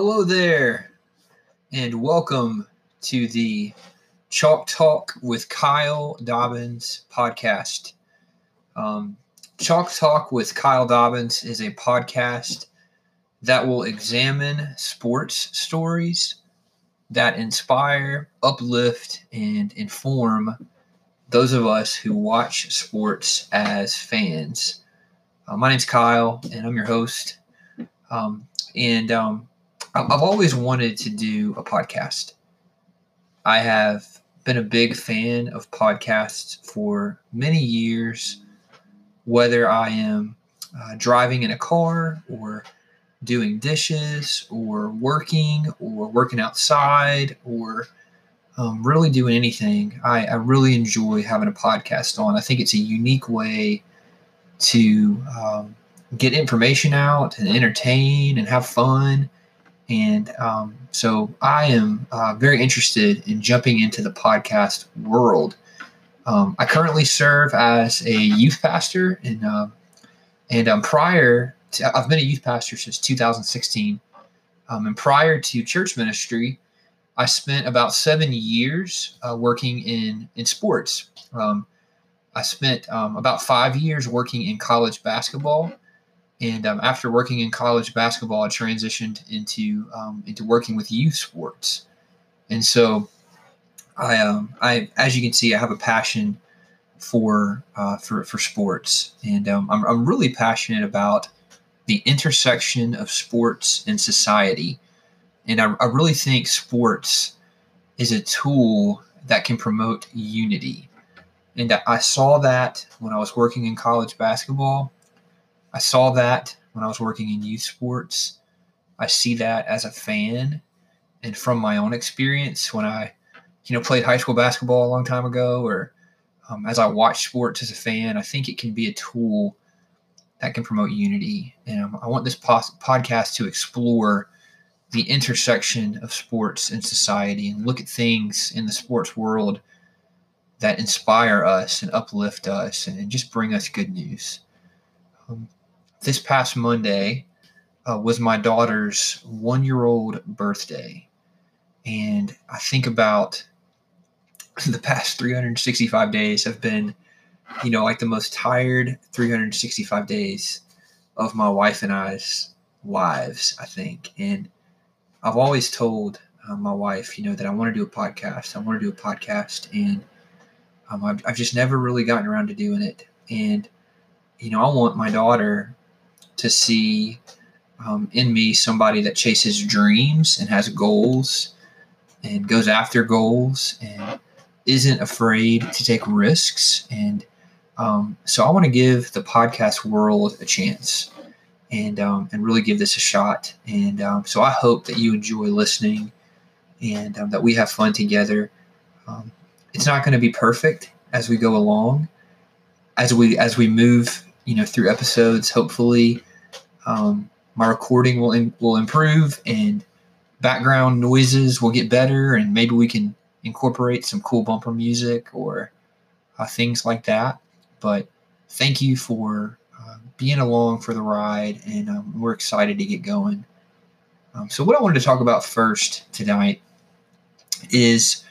Hello there, and welcome to the Chalk Talk with Kyle Dobyns podcast. Um, Chalk Talk with Kyle Dobyns is a podcast that will examine sports stories that inspire, uplift, and inform those of us who watch sports as fans. Uh, my name's Kyle, and I'm your host. Um, and um, I've always wanted to do a podcast. I have been a big fan of podcasts for many years, whether I am uh, driving in a car or doing dishes or working or working outside or um, really doing anything. I, I, really enjoy having a podcast on. I think it's a unique way to um, get information out and entertain and have fun and um, so I am uh, very interested in jumping into the podcast world. Um, I currently serve as a youth pastor, and uh, and um, prior, to, I've been a youth pastor since 2016. Um, and prior to church ministry, I spent about seven years uh, working in in sports. Um, I spent um, about five years working in college basketball and um, after working in college basketball, I transitioned into um, into working with youth sports. And so, I, um, I, as you can see, I have a passion for uh, for for sports, and um, I'm I'm really passionate about the intersection of sports and society. And I, I really think sports is a tool that can promote unity. And I saw that when I was working in college basketball I saw that when I was working in youth sports. I see that as a fan and from my own experience when I, you know, played high school basketball a long time ago or um, as I watch sports as a fan, I think it can be a tool that can promote unity. And um, I want this pos- podcast to explore the intersection of sports and society and look at things in the sports world that inspire us and uplift us and just bring us good news. Um, this past Monday uh, was my daughter's one year old birthday. And I think about the past 365 days have been, you know, like the most tired 365 days of my wife and I's lives, I think. And I've always told uh, my wife, you know, that I want to do a podcast. I want to do a podcast. And um, I've, I've just never really gotten around to doing it. And, you know, I want my daughter to see um, in me somebody that chases dreams and has goals and goes after goals and isn't afraid to take risks. And um, so I want to give the podcast world a chance and um, and really give this a shot. And um, so I hope that you enjoy listening and um, that we have fun together. Um, it's not going to be perfect as we go along, as we as we move, you know, through episodes. Hopefully, um, my recording will in, will improve and background noises will get better, and maybe we can incorporate some cool bumper music or uh, things like that. But thank you for uh, being along for the ride, and um, we're excited to get going. Um, so, what I wanted to talk about first tonight is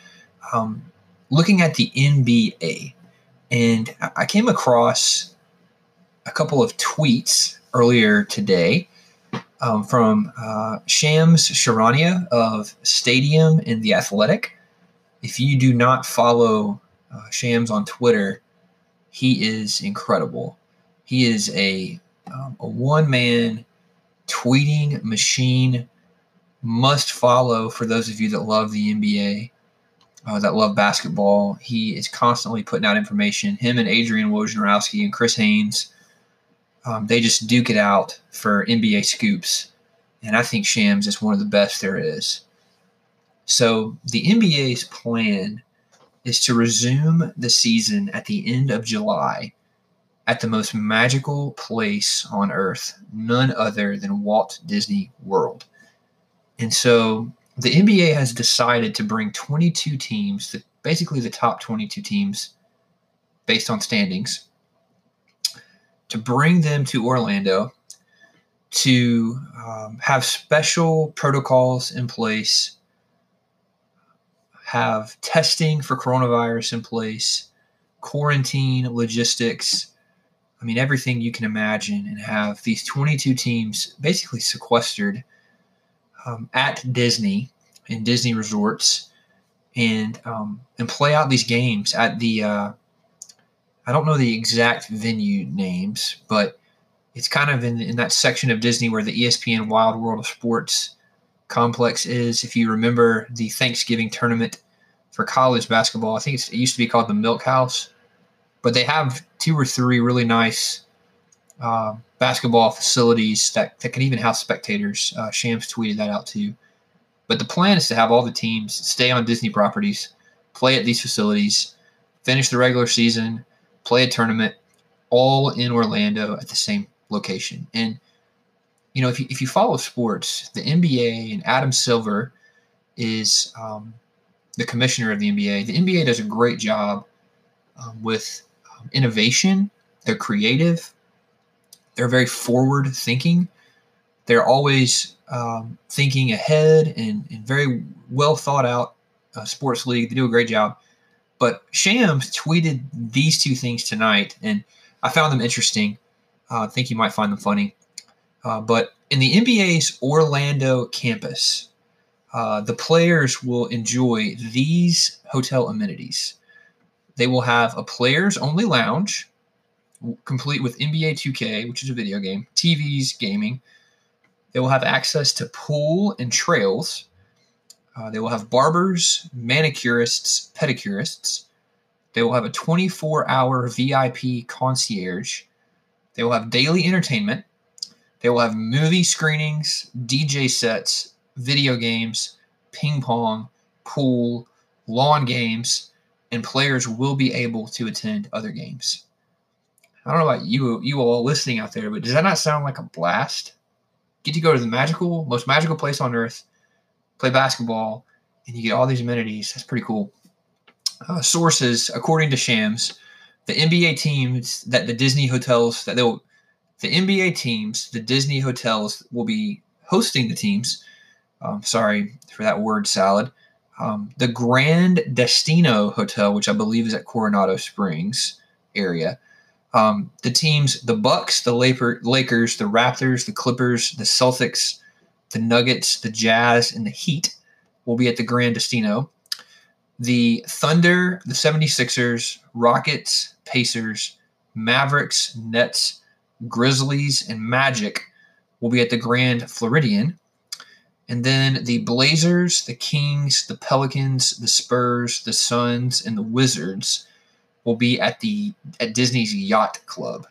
um, looking at the NBA. And I came across a couple of tweets earlier today um, from uh, Shams Charania of Stadium in the Athletic. If you do not follow uh, Shams on Twitter, he is incredible. He is a, um, a one man tweeting machine, must follow for those of you that love the NBA. Uh, that love basketball. He is constantly putting out information. Him and Adrian Wojnarowski and Chris Haynes um, they just duke it out for NBA scoops. And I think Shams is one of the best there is. So the NBA's plan is to resume the season at the end of July at the most magical place on earth, none other than Walt Disney World. And so the NBA has decided to bring 22 teams, basically the top 22 teams based on standings, to bring them to Orlando to um, have special protocols in place, have testing for coronavirus in place, quarantine logistics. I mean, everything you can imagine, and have these 22 teams basically sequestered um, at Disney in Disney resorts and um, and play out these games at the uh, I don't know the exact venue names, but it's kind of in, in that section of Disney where the ESPN Wide World of Sports complex is. If you remember the Thanksgiving tournament for college basketball, I think it used to be called the Milk House, but they have two or three really nice uh, basketball facilities that, that can even house spectators. Uh, Shams tweeted that out too. But the plan is to have all the teams stay on Disney properties, play at these facilities, finish the regular season, play a tournament, all in Orlando at the same location. And you know, if you, if you follow sports, the NBA and Adam Silver is um, the commissioner of the NBA. The NBA does a great job um, with um, innovation. They're creative. They're very forward thinking. They're always um, thinking ahead and, and, very well thought out uh, sports league. They do a great job. But Shams tweeted these two things tonight, and I found them interesting. Uh, I think you might find them funny. Uh, but in the NBA's Orlando campus, uh, the players will enjoy these hotel amenities. They will have a players only lounge, complete with NBA 2K, which is a video game, TVs, gaming. They will have access to pool and trails. Uh, they will have barbers, manicurists, pedicurists. They will have a 24 hour VIP concierge they will have daily entertainment. They will have movie screenings, DJ sets, video games, ping pong, pool, lawn games, and players will be able to attend other games. I don't know about you, you all listening out there, but does that not sound like a blast? Get to go to the magical, most magical place on earth, play basketball, and you get all these amenities. That's pretty cool. Uh, sources, according to Shams, the NBA teams that the Disney hotels that they'll the NBA teams, the Disney hotels will be hosting the teams. Um, sorry for that word salad. Um, the Grand Destino Hotel, which I believe is at Coronado Springs area. Um, the teams, the Bucks, the Lakers, the Raptors, the Clippers, the Celtics, the Nuggets, the Jazz, and the Heat will be at the Grand Destino. The Thunder, the 76ers, Rockets, Pacers, Mavericks, Nets, Grizzlies, and Magic will be at the Grand Floridian. And then the Blazers, the Kings, the Pelicans, the Spurs, the Suns, and the Wizards will be at the at Disney's Yacht Club.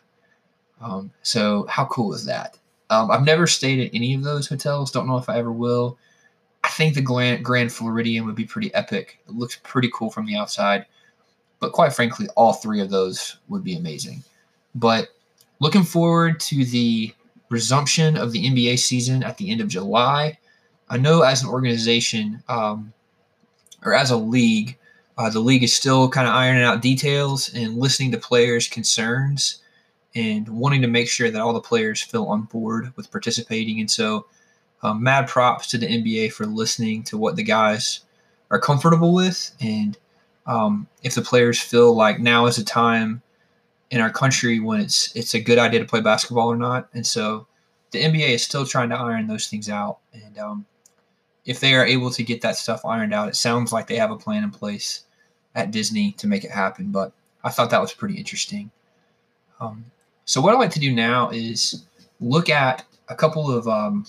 Um, so how cool is that? Um, I've never stayed at any of those hotels. Don't know if I ever will. I think the Grand, Grand Floridian would be pretty epic. It looks pretty cool from the outside. But quite frankly, all three of those would be amazing. But looking forward to the resumption of the NBA season at the end of July. I know as an organization um, or as a league, uh, the league is still kind of ironing out details and listening to players' concerns and wanting to make sure that all the players feel on board with participating. And so, um, mad props to the NBA for listening to what the guys are comfortable with. And um, if the players feel like now is the time in our country when it's it's a good idea to play basketball or not. And so the NBA is still trying to iron those things out. And um, if they are able to get that stuff ironed out, it sounds like they have a plan in place at Disney to make it happen. But I thought that was pretty interesting. Um, so what I'd like to do now is look at a couple of um,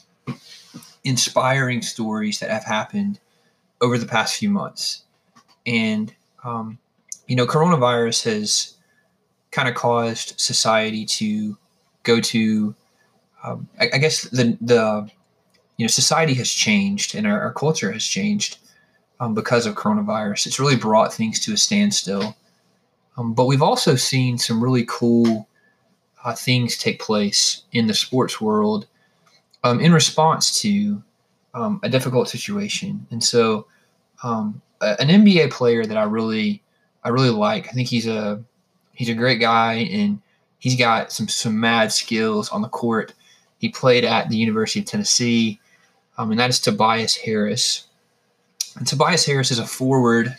inspiring stories that have happened over the past few months. And, um, you know, coronavirus has kind of caused society to go to, um, I, I, guess the the you know society has changed and our, our culture has changed um, because of coronavirus. It's really brought things to a standstill. Um, but we've also seen some really cool uh, things take place in the sports world um, in response to um, a difficult situation. And so, um, an NBA player that I really I really like. I think he's a he's a great guy and he's got some some mad skills on the court. he played at the University of Tennessee, um, and that is Tobias Harris. And Tobias Harris is a forward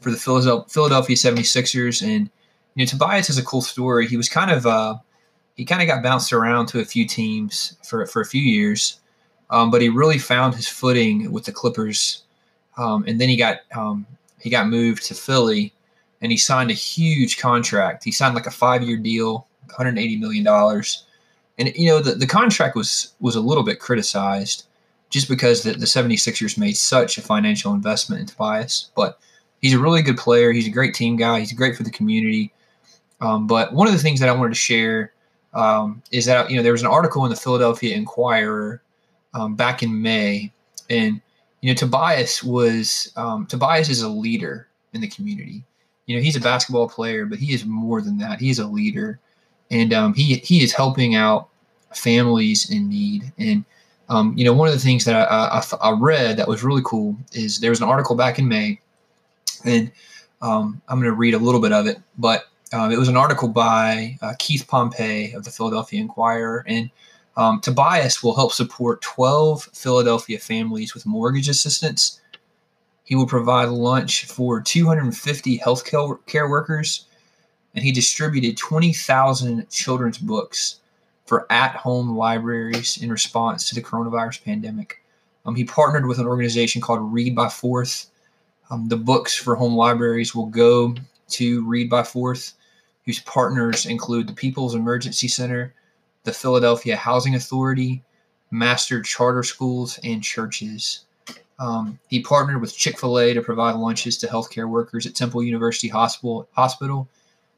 for the Philadelphia 76ers. And, you know, Tobias is a cool story. He was kind of, uh, he kind of got bounced around to a few teams for, for a few years, um, but he really found his footing with the Clippers. Um, and then he got, um, he got moved to Philly and he signed a huge contract. He signed like a five year deal, $180 million. And, you know, the, the contract was, was a little bit criticized just because the, the 76ers made such a financial investment in Tobias. But he's a really good player. He's a great team guy. He's great for the community. Um, but one of the things that I wanted to share um, is that you know there was an article in the Philadelphia Inquirer um, back in May, and you know Tobias was um, Tobias is a leader in the community. You know he's a basketball player, but he is more than that. He's a leader, and um, he he is helping out families in need and um, you know, one of the things that I, I, I, read that was really cool is there was an article back in May, and um, I'm going to read a little bit of it, but uh, it was an article by uh, Keith Pompey of the Philadelphia Inquirer, and um, Tobias will help support 12 Philadelphia families with mortgage assistance. He will provide lunch for 250 healthcare care workers, and he distributed 20,000 children's books for at home libraries in response to the coronavirus pandemic. Um, he partnered with an organization called Read by Fourth. Um, the books for home libraries will go to Read by Fourth, whose partners include the People's Emergency Center, the Philadelphia Housing Authority, Master Charter Schools, and churches. Um, he partnered with Chick fil A to provide lunches to healthcare workers at Temple University Hospital, Hospital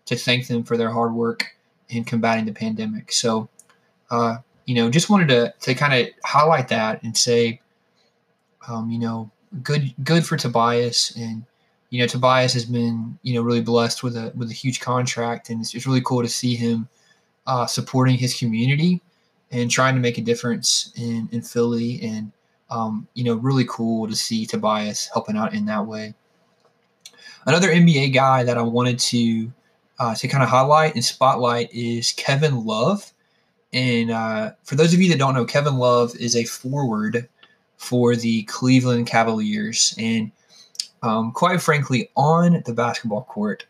to thank them for their hard work in combating the pandemic. So, uh, you know, just wanted to to kind of highlight that and say, um, you know, good good for Tobias, and you know, Tobias has been you know really blessed with a with a huge contract, and it's, it's really cool to see him uh, supporting his community and trying to make a difference in in Philly, and um, you know, really cool to see Tobias helping out in that way. Another NBA guy that I wanted to uh, to kind of highlight and spotlight is Kevin Love. And uh, for those of you that don't know, Kevin Love is a forward for the Cleveland Cavaliers. And um, quite frankly, on the basketball court,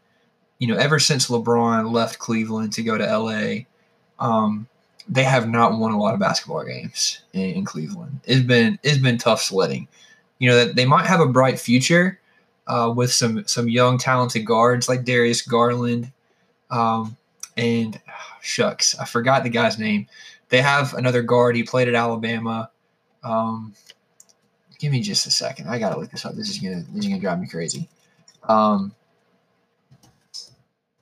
you know, ever since LeBron left Cleveland to go to LA, um, they have not won a lot of basketball games in, in, Cleveland. It's been it's been tough sledding. You know that they might have a bright future uh, with some some young talented guards like Darius Garland, um, and shucks, I forgot the guy's name. They have another guard. He played at Alabama. Um, give me just a second. I gotta look this up. This is gonna this is gonna drive me crazy. Um,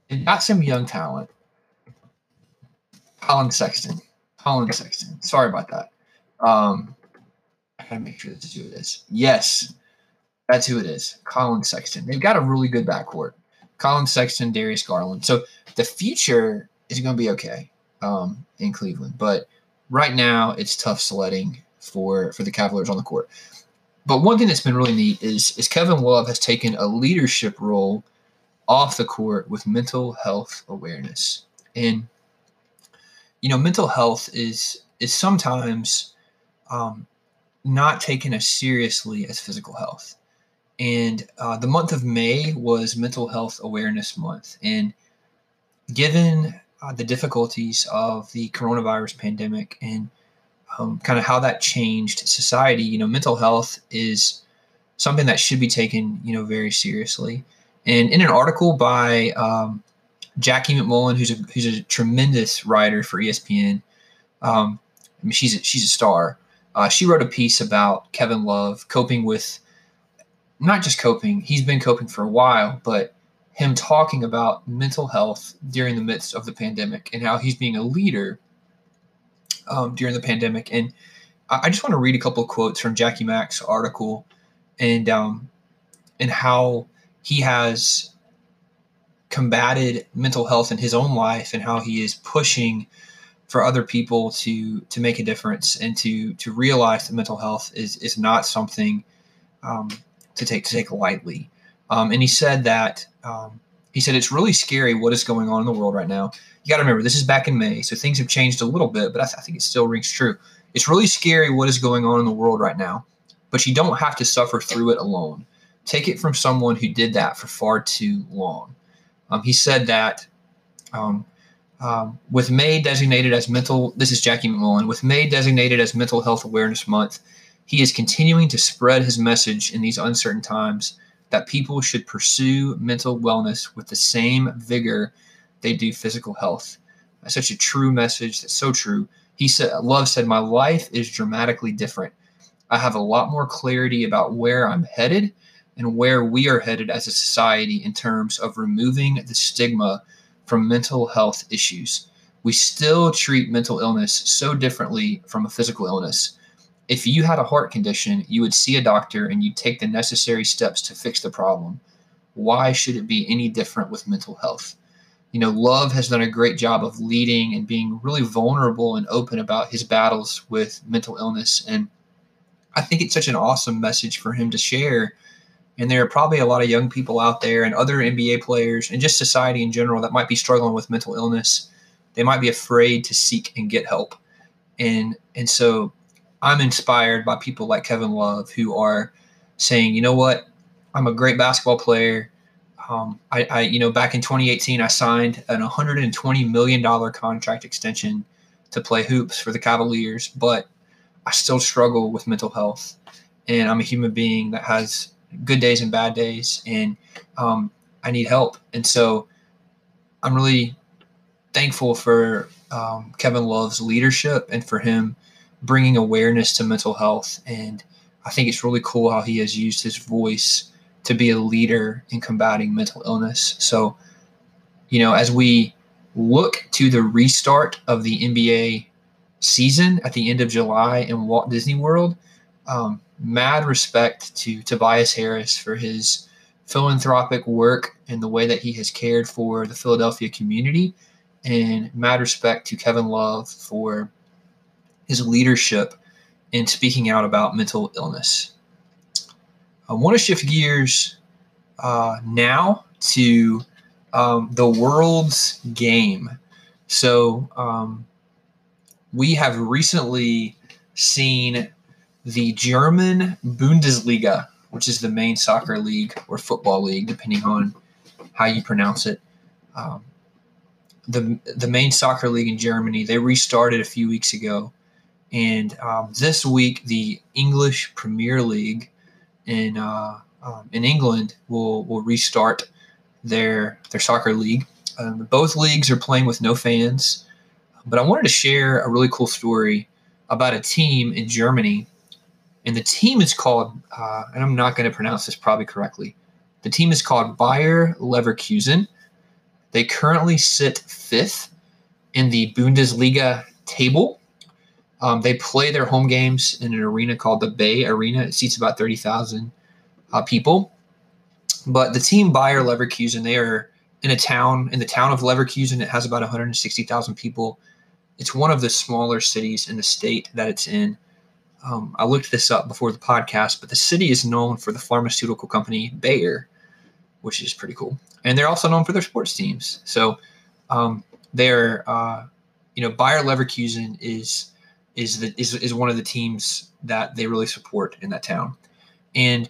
it got some young talent. Collin Sexton. Collin Sexton. Sorry about that. Um, I gotta make sure that's who it is. Yes, that's who it is. Collin Sexton. They've got a really good backcourt. Collin Sexton, Darius Garland. So the future is going to be okay um, in Cleveland. But right now, it's tough sledding for for the Cavaliers on the court. But one thing that's been really neat is is Kevin Love has taken a leadership role off the court with mental health awareness. And you know, mental health is is sometimes um, not taken as seriously as physical health. And uh, the month of May was Mental Health Awareness Month. And given uh, the difficulties of the coronavirus pandemic and um, kind of how that changed society, you know, mental health is something that should be taken, you know, very seriously. And in an article by um, Jackie MacMullan, who's a who's a tremendous writer for ESPN, um, I mean, she's a, she's a star. Uh, she wrote a piece about Kevin Love coping with, not just coping. He's been coping for a while, but him talking about mental health during the midst of the pandemic and how he's being a leader um, during the pandemic. And I just want to read a couple of quotes from Jackie Mack's article and um, and how he has combated mental health in his own life and how he is pushing for other people to to make a difference and to to realize that mental health is is not something um, to take to take lightly. Um, and he said that um, he said it's really scary what is going on in the world right now. You got to remember this is back in May, so things have changed a little bit, but I, th- I think it still rings true. It's really scary what is going on in the world right now, but you don't have to suffer through it alone. Take it from someone who did that for far too long. Um, he said that um, um, with May designated as mental, this is Jackie MacMullan, with May designated as Mental Health Awareness Month, he is continuing to spread his message in these uncertain times that people should pursue mental wellness with the same vigor they do physical health. That's such a true message. That's so true. He said, Love said, My life is dramatically different. I have a lot more clarity about where I'm headed and where we are headed as a society in terms of removing the stigma from mental health issues. We still treat mental illness so differently from a physical illness. If you had a heart condition, you would see a doctor and you'd take the necessary steps to fix the problem. Why should it be any different with mental health? You know, Love has done a great job of leading and being really vulnerable and open about his battles with mental illness. And I think it's such an awesome message for him to share. And there are probably a lot of young people out there and other NBA players and just society in general that might be struggling with mental illness. They might be afraid to seek and get help. And and so I'm inspired by people like Kevin Love who are saying, you know what, I'm a great basketball player. Um, I, I, you know, back in 2018, I signed an 120 million dollar contract extension to play hoops for the Cavaliers, but I still struggle with mental health, and I'm a human being that has good days and bad days, and um, I need help. And so, I'm really thankful for um, Kevin Love's leadership and for him bringing awareness to mental health. And I think it's really cool how he has used his voice to be a leader in combating mental illness. So, you know, as we look to the restart of the NBA season at the end of July in Walt Disney World, um, mad respect to Tobias Harris for his philanthropic work and the way that he has cared for the Philadelphia community, and mad respect to Kevin Love for his leadership in speaking out about mental illness. I want to shift gears uh, now to um, the world's game. So, um, we have recently seen the German Bundesliga, which is the main soccer league or football league, depending on how you pronounce it. Um, the the main soccer league in Germany they restarted a few weeks ago, and um, this week, the English Premier League in uh, um, in England will will restart their their soccer league. Um, both leagues are playing with no fans, but I wanted to share a really cool story about a team in Germany, and the team is called uh, and I'm not going to pronounce this probably correctly. The team is called Bayer Leverkusen. They currently sit fifth in the Bundesliga table um, they play their home games in an arena called the Bay Arena. It seats about 30,000 uh, people. But the team Bayer Leverkusen, they are in a town, in the town of Leverkusen. It has about 160,000 people. It's one of the smaller cities in the state that it's in. Um, I looked this up before the podcast, but the city is known for the pharmaceutical company Bayer, which is pretty cool. And they're also known for their sports teams. So um, they're, uh, you know, Bayer Leverkusen is is the is, is one of the teams that they really support in that town. And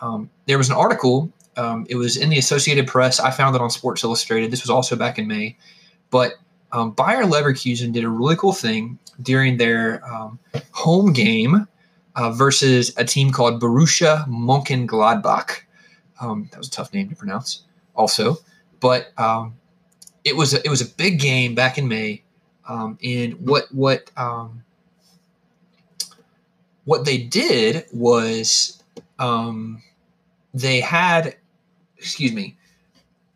um, there was an article. Um, it was in the Associated Press. I found it on Sports Illustrated. This was also back in May, but um, Bayer Leverkusen did a really cool thing during their um, home game uh, versus a team called Borussia Mönchengladbach. Um, that was a tough name to pronounce, also, but um, it was a, it was a big game back in May. Um, and what what um, what they did was um, they had, excuse me,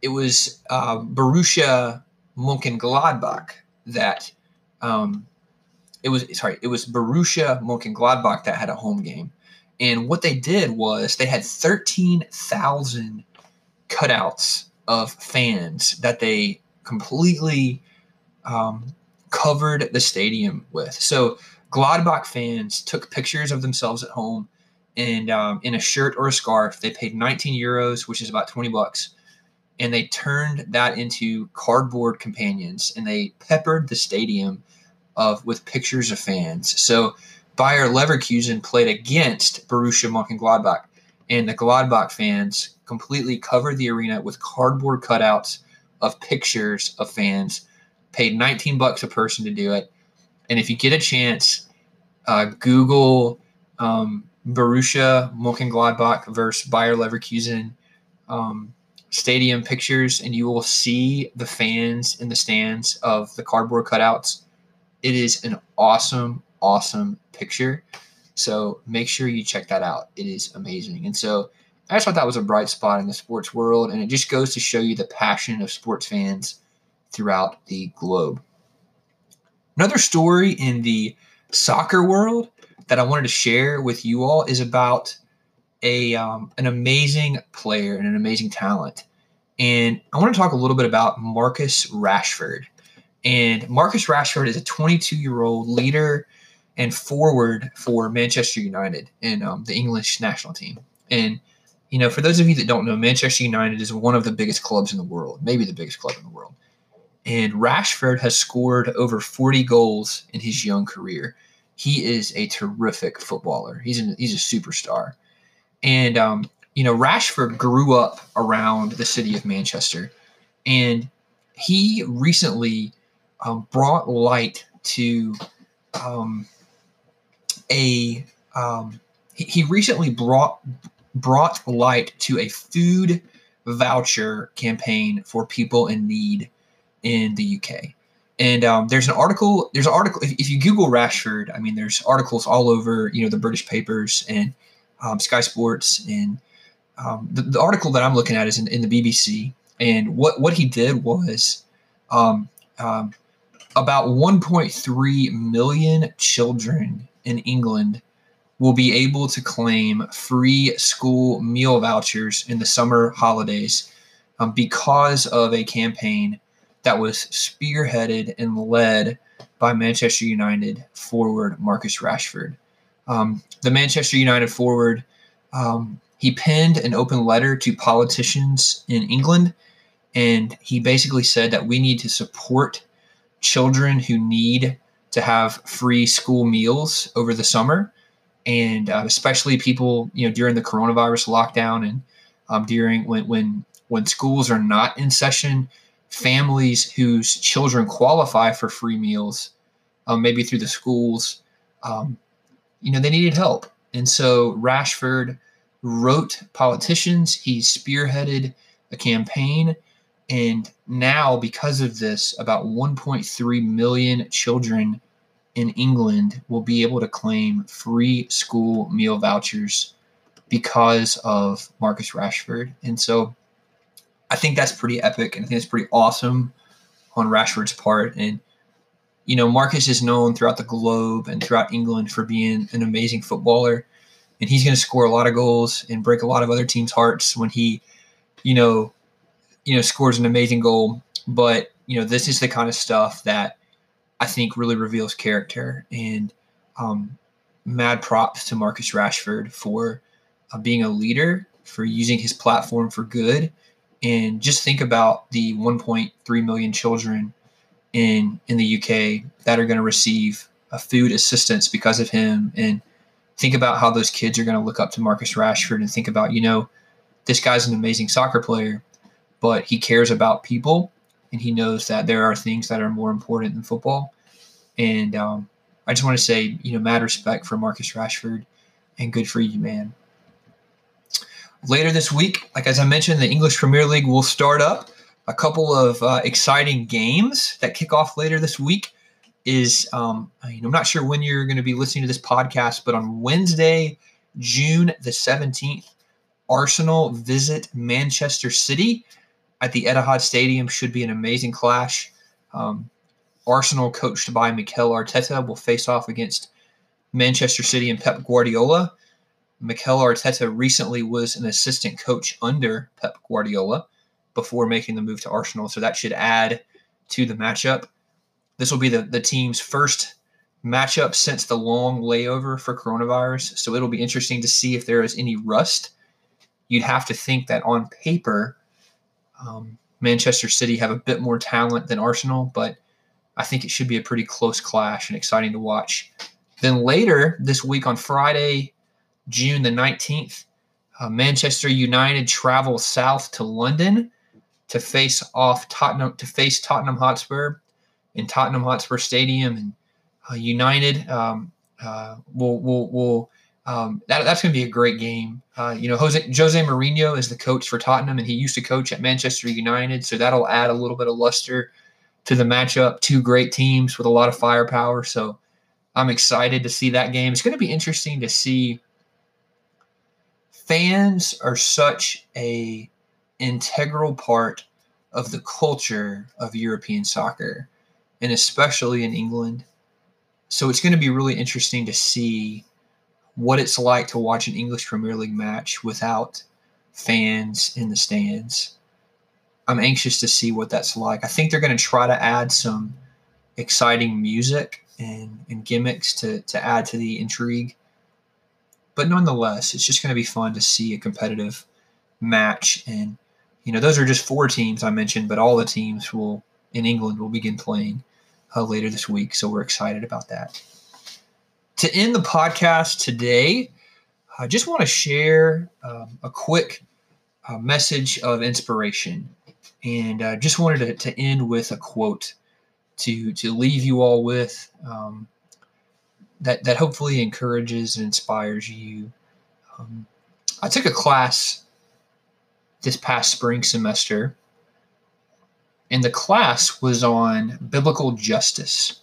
it was uh, Borussia Mönchengladbach that um, it was sorry, it was Borussia Mönchengladbach that had a home game, and what they did was they had thirteen thousand cutouts of fans that they completely um, covered the stadium with. So Gladbach fans took pictures of themselves at home and um, in a shirt or a scarf. They paid 19 euros, which is about 20 bucks. and they turned that into cardboard companions and they peppered the stadium of with pictures of fans. So Bayer Leverkusen played against Borussia Mönchengladbach, and the Gladbach fans completely covered the arena with cardboard cutouts of pictures of fans. Paid 19 bucks a person to do it, and if you get a chance, uh, Google um, Borussia Mönchengladbach versus Bayer Leverkusen um, stadium pictures, and you will see the fans in the stands of the cardboard cutouts. It is an awesome, awesome picture. So make sure you check that out. It is amazing. And so I just thought that was a bright spot in the sports world, and it just goes to show you the passion of sports fans throughout the globe. Another story in the soccer world that I wanted to share with you all is about a um, an amazing player and an amazing talent. And I want to talk a little bit about Marcus Rashford. And Marcus Rashford is a 22 year old leader and forward for Manchester United and um, the English national team. And you know, for those of you that don't know, Manchester United is one of the biggest clubs in the world, maybe the biggest club in the world. And Rashford has scored over 40 goals in his young career. He is a terrific footballer. He's a, he's a superstar. And um, you know, Rashford grew up around the city of Manchester, and he recently um, brought light to um, a um, he, he recently brought brought light to a food voucher campaign for people in need in the UK. And um, there's an article. There's an article. If, if, you Google Rashford, I mean, there's articles all over, you know, the British papers and um, Sky Sports. And um, the, the, article that I'm looking at is in, in, the BBC. And what what he did was um, um, about 1.3 million children in England will be able to claim free school meal vouchers in the summer holidays um, because of a campaign that was spearheaded and led by Manchester United forward Marcus Rashford. Um, the Manchester United forward, um, he penned an open letter to politicians in England, and he basically said that we need to support children who need to have free school meals over the summer and uh, especially people you know during the coronavirus lockdown and um, during when when when schools are not in session families whose children qualify for free meals um, maybe through the schools um, you know they needed help and so rashford wrote politicians he spearheaded a campaign and now because of this about 1.3 million children in England will be able to claim free school meal vouchers because of Marcus Rashford. And so I think that's pretty epic and I think it's pretty awesome on Rashford's part. And, you know, Marcus is known throughout the globe and throughout England for being an amazing footballer. And he's going to score a lot of goals and break a lot of other teams' hearts when he, you know, you know, scores an amazing goal. But, you know, this is the kind of stuff that I think really reveals character. And um, mad props to Marcus Rashford for uh, being a leader, for using his platform for good. And just think about the 1.3 million children in in the UK that are going to receive a food assistance because of him. And think about how those kids are going to look up to Marcus Rashford and think about, you know, this guy's an amazing soccer player, but he cares about people and he knows that there are things that are more important than football. And um, I just want to say, you know, mad respect for Marcus Rashford and good for you, man. Later this week, like as I mentioned, the English Premier League will start up. A couple of uh, exciting games that kick off later this week is, um, you know, I'm not sure when you're going to be listening to this podcast, but on Wednesday, June the 17th, Arsenal visit Manchester City at the Etihad Stadium should be an amazing clash. Um, Arsenal, coached by Mikel Arteta, will face off against Manchester City and Pep Guardiola. Mikel Arteta recently was an assistant coach under Pep Guardiola before making the move to Arsenal, so that should add to the matchup. This will be the, the team's first matchup since the long layover for coronavirus, so it'll be interesting to see if there is any rust. You'd have to think that on paper, Um, Manchester City have a bit more talent than Arsenal, but I think it should be a pretty close clash and exciting to watch. Then later this week on Friday, June the 19th, uh, Manchester United travel south to London to face off Tottenham to face Tottenham Hotspur in Tottenham Hotspur Stadium, and uh, United um, uh, will will will um, that, that's going to be a great game. Uh, you know, Jose Jose Mourinho is the coach for Tottenham, and he used to coach at Manchester United, so that'll add a little bit of luster to the matchup. Two great teams with a lot of firepower, so I'm excited to see that game. It's going to be interesting to see. Fans are such a integral part of the culture of European soccer, and especially in England. So it's going to be really interesting to see what it's like to watch an English Premier League match without fans in the stands. I'm anxious to see what that's like. I think they're going to try to add some exciting music and, and gimmicks to, to add to the intrigue. But nonetheless, it's just going to be fun to see a competitive match and you know, those are just four teams I mentioned, but all the teams will in England will begin playing uh, later this week. So we're excited about that. To end the podcast today, I just want to share um, a quick uh, message of inspiration, and uh, just wanted to, to, end with a quote to to leave you all with um, that that hopefully encourages and inspires you. Um, I took a class this past spring semester. And the class was on biblical justice.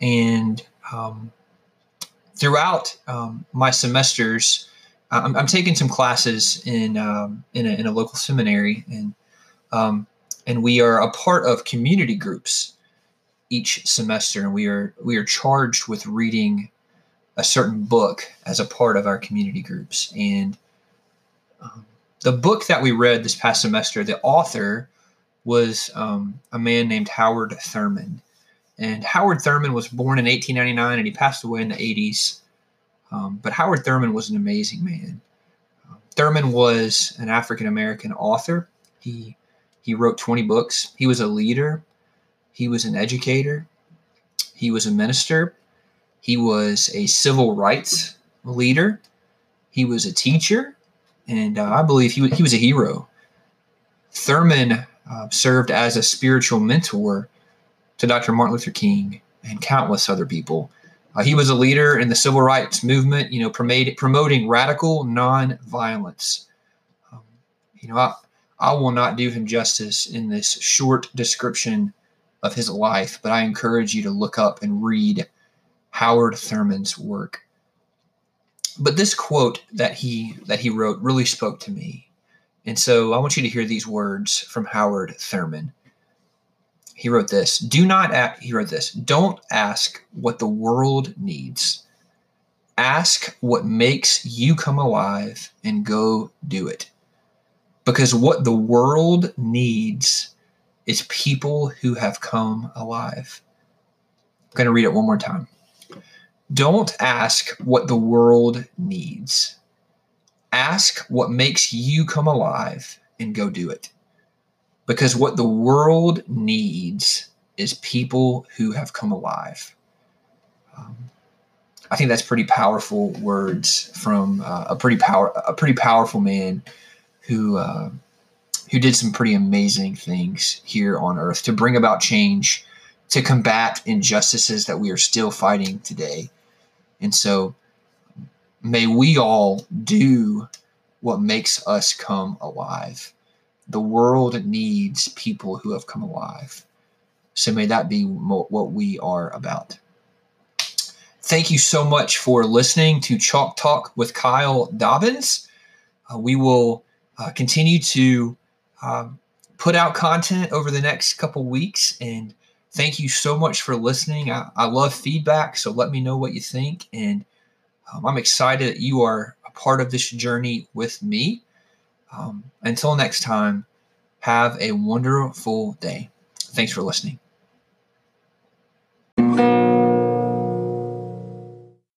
And um, throughout um, my semesters, I'm, I'm, taking some classes in um, in, a, in, a, local seminary, and um, and we are a part of community groups each semester, and we are we are charged with reading a certain book as a part of our community groups, and um, the book that we read this past semester, the author was um, a man named Howard Thurman. And Howard Thurman was born in 1899 and he passed away in the 80s. Um, but Howard Thurman was an amazing man. Um, Thurman was an African American author. He he wrote 20 books. He was a leader. He was an educator. He was a minister. He was a civil rights leader. He was a teacher and uh, I believe he, he was a hero. Thurman uh, served as a spiritual mentor to Dr. Martin Luther King and countless other people. Uh, he was a leader in the civil rights movement, you know, promoting, radical nonviolence. Um, you know, I, I will not do him justice in this short description of his life, but I encourage you to look up and read Howard Thurman's work. But this quote that he that he wrote really spoke to me. And so i want you to hear these words from howard thurman. He wrote this do not ask, he wrote this don't ask what the world needs. Ask what makes you come alive and go do it. Because what the world needs is people who have come alive i'm going to read it one more time don't ask what the world needs. Ask what makes you come alive and go do it. Because what the world needs is people who have come alive. Um, I think that's pretty powerful words from uh, a pretty power a pretty powerful man who uh, who did some pretty amazing things here on earth to bring about change to combat injustices that we are still fighting today. And so may we all do what makes us come alive. The world needs people who have come alive. So may that be what we are about. Thank you so much for listening to Chalk Talk with Kyle Dobyns. Uh, we will uh, continue to uh, put out content over the next couple weeks and thank you so much for listening. I, I love feedback, so let me know what you think. And um, I'm excited that you are a part of this journey with me. Um, until next time, have a wonderful day. Thanks for listening.